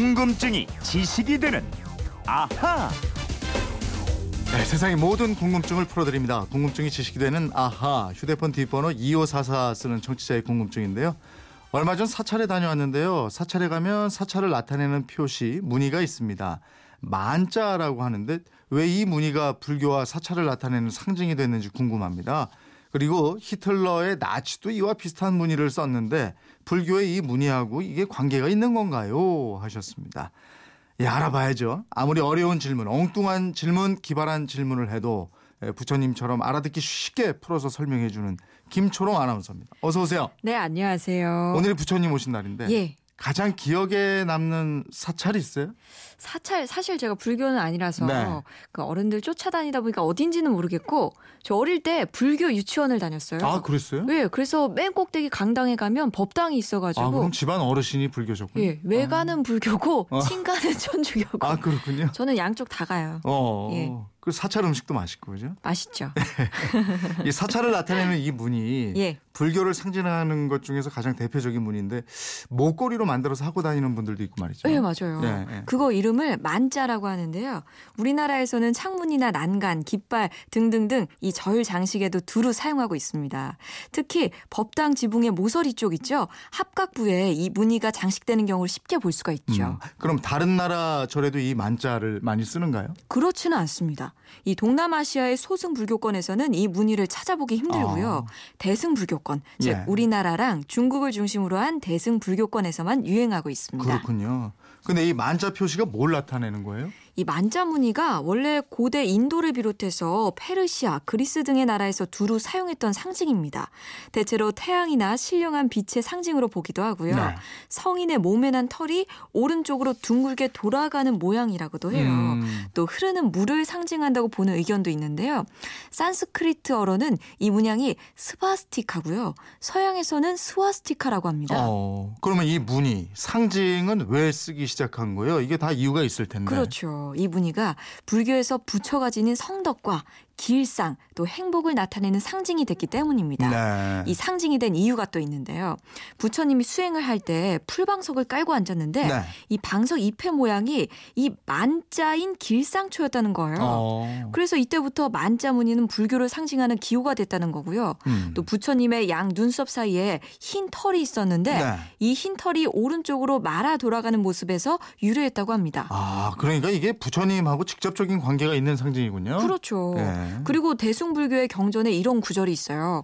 궁금증이 지식이 되는 아하. 네, 세상의 모든 궁금증을 풀어드립니다. 궁금증이 지식이 되는 아하 휴대폰 뒷번호 2544 쓰는 청취자의 궁금증인데요. 얼마 전 사찰에 다녀왔는데요. 사찰에 가면 사찰을 나타내는 표시 무늬가 있습니다. 만자라고 하는데 왜 이 무늬가 불교와 사찰을 나타내는 상징이 됐는지 궁금합니다. 그리고 히틀러의 나치도 이와 비슷한 무늬를 썼는데 불교의 이 무늬하고 이게 관계가 있는 건가요? 하셨습니다. 예, 알아봐야죠. 아무리 어려운 질문, 엉뚱한 질문, 기발한 질문을 해도 예, 부처님처럼 알아듣기 쉽게 풀어서 설명해주는 김초롱 아나운서입니다. 어서 오세요. 네, 안녕하세요. 오늘이 부처님 오신 날인데 예. 가장 기억에 남는 사찰이 있어요? 사찰 사실 제가 불교는 아니라서 네. 그 어른들 쫓아다니다 보니까 어딘지는 모르겠고 저 어릴 때 불교 유치원을 다녔어요. 아, 그랬어요? 네, 그래서 맨 꼭대기 강당에 가면 법당이 있어가지고 아, 그럼 집안 어르신이 불교셨군요. 예, 외가는 불교고 어. 친가는 천주교고. 아, 그렇군요. 저는 양쪽 다 가요. 어, 예. 그 사찰 음식도 맛있고 그죠? 맛있죠. 이 사찰을 나타내는 이 문이 예. 불교를 상징하는 것 중에서 가장 대표적인 문인데 목걸이로 만들어서 하고 다니는 분들도 있고 말이죠. 네, 맞아요. 예, 예. 그거 이름을 만자라고 하는데요. 우리나라에서는 창문이나 난간, 깃발 등등등 이 절 장식에도 두루 사용하고 있습니다. 특히 법당 지붕의 모서리 쪽 있죠. 합각부에 이 무늬가 장식되는 경우를 쉽게 볼 수가 있죠. 음, 그럼 다른 나라 절에도 이 만자를 많이 쓰는가요? 그렇지는 않습니다. 이 동남아시아의 소승 불교권에서는 이 무늬를 찾아보기 힘들고요. 아. 대승 불교권, 즉 예. 우리나라랑 중국을 중심으로 한 대승 불교권에서만 유행하고 있습니다. 그렇군요. 근데 이 만자 표시가 뭘 나타내는 거예요? 이 만자 무늬가 원래 고대 인도를 비롯해서 페르시아, 그리스 등의 나라에서 두루 사용했던 상징입니다. 대체로 태양이나 신령한 빛의 상징으로 보기도 하고요. 네. 성인의 몸에 난 털이 오른쪽으로 둥글게 돌아가는 모양이라고도 해요. 음. 또 흐르는 물을 상징한다고 보는 의견도 있는데요. 산스크리트어로는 이 문양이 스바스티카고요. 서양에서는 스와스티카라고 합니다. 어, 그러면 이 무늬 상징은 왜 쓰기 시작한 거예요? 이게 다 이유가 있을 텐데. 그렇죠. 이 무늬가 불교에서 부처가 지닌 성덕과 길상 또 행복을 나타내는 상징이 됐기 때문입니다. 네. 이 상징이 된 이유가 또 있는데요. 부처님이 수행을 할 때 풀방석을 깔고 앉았는데 네. 이 방석 잎의 모양이 이 만자인 길상초였다는 거예요. 어. 그래서 이때부터 만자 무늬는 불교를 상징하는 기호가 됐다는 거고요. 음. 또 부처님의 양 눈썹 사이에 흰 털이 있었는데 네. 이흰 털이 오른쪽으로 말아 돌아가는 모습에서 유래했다고 합니다. 아, 그러니까 이게 부처님하고 직접적인 관계가 있는 상징이군요. 그렇죠. 네. 그리고 대승불교의 경전에 이런 구절이 있어요.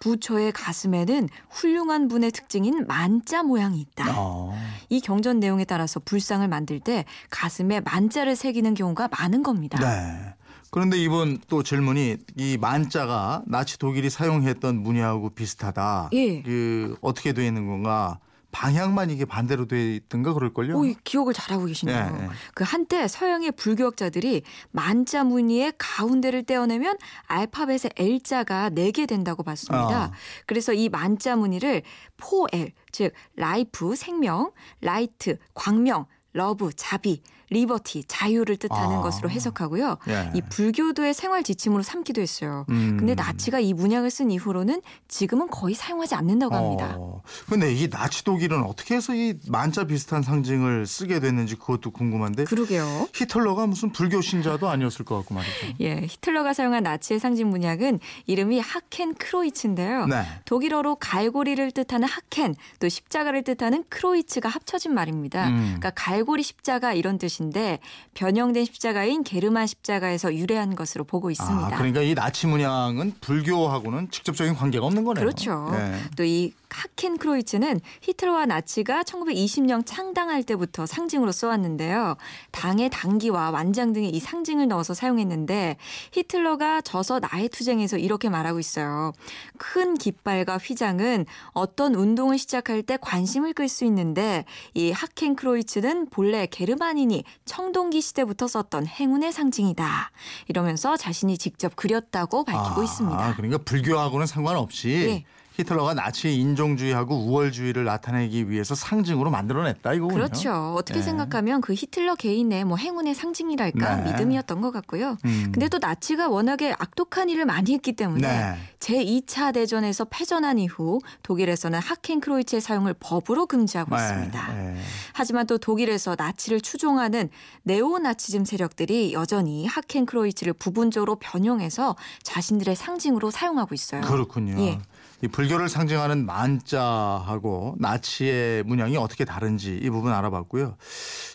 부처의 가슴에는 훌륭한 분의 특징인 만자 모양이 있다. 어. 이 경전 내용에 따라서 불상을 만들 때 가슴에 만자를 새기는 경우가 많은 겁니다. 네. 그런데 이번 또 질문이 이 만자가 나치 독일이 사용했던 무늬하고 비슷하다. 예. 그 어떻게 돼 있는 건가? 방향만 이게 반대로 돼 있던가 그럴걸요? 오, 이 기억을 잘하고 계시네요. 예, 예. 그 한때 서양의 불교학자들이 만자 무늬의 가운데를 떼어내면 알파벳의 L자가 4개 된다고 봤습니다. 어. 그래서 이 만자 무늬를 four L, 즉 life, 생명, light, 광명, love, 자비, liberty, 자유를 뜻하는 아. 것으로 해석하고요. 예. 이 불교도의 생활 지침으로 삼기도 했어요. 음. 근데 나치가 이 문양을 쓴 이후로는 지금은 거의 사용하지 않는다고 합니다. 어. 근데 이 나치 독일은 어떻게 해서 이 만자 비슷한 상징을 쓰게 됐는지 그것도 궁금한데 그러게요. 히틀러가 무슨 불교 신자도 아니었을 것 같고 말이죠. 예, 히틀러가 사용한 나치의 상징 문양은 이름이 하켄 크로이츠인데요. 네. 독일어로 갈고리를 뜻하는 하켄, 또 십자가를 뜻하는 크로이츠가 합쳐진 말입니다. 음. 그러니까 갈고리 십자가 이런 뜻인 데 변형된 십자가인 게르만 십자가에서 유래한 것으로 보고 있습니다. 아, 그러니까 이 나치 문양은 불교하고는 직접적인 관계가 없는 거네요. 그렇죠. 네. 또이 하켄 크로이츠는 히틀러와 나치가 1920년 창당할 때부터 상징으로 써왔는데요. 당의 당기와 완장 등의 이 상징을 넣어서 사용했는데 히틀러가 저서 나의 투쟁에서 이렇게 말하고 있어요. 큰 깃발과 휘장은 어떤 운동을 시작할 때 관심을 끌 수 있는데 이 하켄 크로이츠는 본래 게르만인이 청동기 시대부터 썼던 행운의 상징이다. 이러면서 자신이 직접 그렸다고 밝히고 아, 있습니다. 그러니까 불교하고는 상관없이 예. 히틀러가 나치의 인종주의하고 우월주의를 나타내기 위해서 상징으로 만들어냈다 이거군요. 그렇죠. 어떻게 네. 생각하면 그 히틀러 개인의 뭐 행운의 상징이랄까 네. 믿음이었던 것 같고요. 음. 근데 또 나치가 워낙에 악독한 일을 많이 했기 때문에 네. 제2차 대전에서 패전한 이후 독일에서는 하켄크로이츠의 사용을 법으로 금지하고 있습니다. 네. 하지만 또 독일에서 나치를 추종하는 네오나치즘 세력들이 여전히 하켄크로이츠를 부분적으로 변형해서 자신들의 상징으로 사용하고 있어요. 그렇군요. 예. 이 불교를 상징하는 만자하고 나치의 문양이 어떻게 다른지 이 부분 알아봤고요.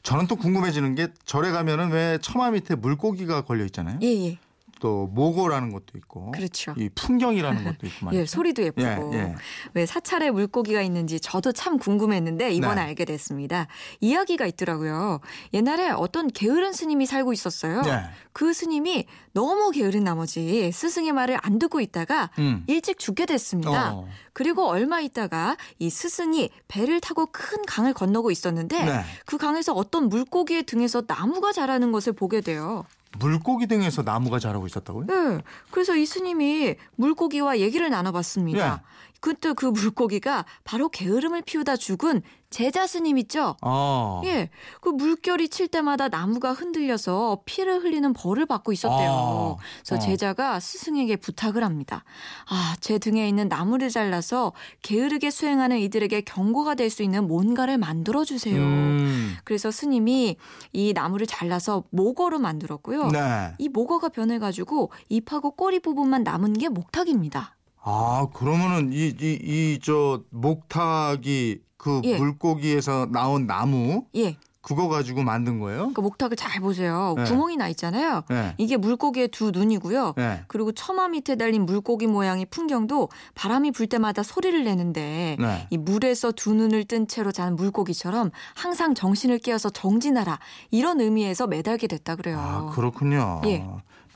저는 또 궁금해지는 게 절에 가면은 왜 처마 밑에 물고기가 걸려 있잖아요. 예, 예. 또 모고라는 것도 있고, 그렇죠. 이 풍경이라는 것도 있고 말이죠. 예, 소리도 예쁘고 예, 예. 왜 사찰에 물고기가 있는지 저도 참 궁금했는데 이번에 네. 알게 됐습니다. 이야기가 있더라고요. 옛날에 어떤 게으른 스님이 살고 있었어요. 네. 그 스님이 너무 게으른 나머지 스승의 말을 안 듣고 있다가 음. 일찍 죽게 됐습니다. 어. 그리고 얼마 있다가 이 스승이 배를 타고 큰 강을 건너고 있었는데 네. 그 강에서 어떤 물고기의 등에서 나무가 자라는 것을 보게 돼요. 물고기 등에서 나무가 자라고 있었다고요? 네. 그래서 이 스님이 물고기와 얘기를 나눠봤습니다. 예. 그때 그 물고기가 바로 게으름을 피우다 죽은 제자 스님 있죠? 아. 예. 그 물결이 칠 때마다 나무가 흔들려서 피를 흘리는 벌을 받고 있었대요. 아. 그래서 어. 제자가 스승에게 부탁을 합니다. 아, 제 등에 있는 나무를 잘라서 게으르게 수행하는 이들에게 경고가 될 수 있는 뭔가를 만들어 주세요. 음. 그래서 스님이 이 나무를 잘라서 모거로 만들었고요. 네. 이 모거가 변해 가지고 잎하고 꼬리 부분만 남은 게 목탁입니다. 아, 그러면은 이 이 이 저 목탁이 그 예. 물고기에서 나온 나무 예. 그거 가지고 만든 거예요? 그 목탁을 잘 보세요. 네. 구멍이 나 있잖아요. 네. 이게 물고기의 두 눈이고요. 네. 그리고 처마 밑에 달린 물고기 모양의 풍경도 바람이 불 때마다 소리를 내는데 네. 이 물에서 두 눈을 뜬 채로 자는 물고기처럼 항상 정신을 깨어서 정진하라 이런 의미에서 매달게 됐다 그래요. 아, 그렇군요. 예.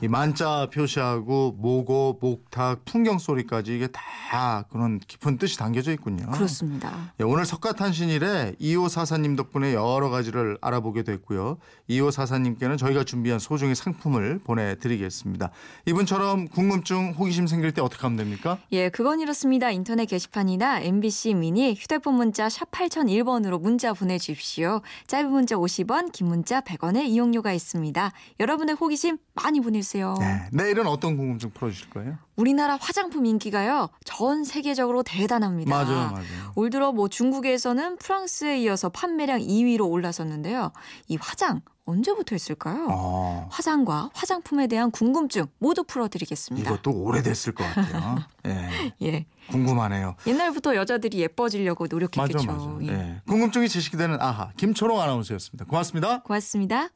이 만자 표시하고 모고, 목탁, 풍경 소리까지 이게 다 그런 깊은 뜻이 담겨져 있군요. 그렇습니다. 예, 오늘 석가탄신일에 이호 사사님 덕분에 여러 가지를 알아보게 됐고요. 이호 사사님께는 저희가 준비한 소중의 상품을 보내드리겠습니다. 이분처럼 궁금증, 호기심 생길 때 어떻게 하면 됩니까? 예, 그건 이렇습니다. 인터넷 게시판이나 MBC 미니 휴대폰 문자 샵 8001번으로 문자 보내주십시오. 짧은 문자 50원, 긴 문자 100원의 이용료가 있습니다. 여러분의 호기심 많이 보내주세요. 네. 내일은 어떤 궁금증 풀어주실 거예요? 우리나라 화장품 인기가요, 전 세계적으로 대단합니다. 맞아요, 맞아요. 올 들어 뭐 중국에서는 프랑스에 이어서 판매량 2위로 올라섰는데요. 이 화장 언제부터 했을까요? 아, 화장과 화장품에 대한 궁금증 모두 풀어드리겠습니다. 이것도 오래됐을 것 같아요. 예, 예. 궁금하네요. 옛날부터 여자들이 예뻐지려고 맞아, 노력했겠죠. 맞아. 예. 예. 궁금증이 지식이 되는 아하 김초롱 아나운서였습니다. 고맙습니다. 고맙습니다.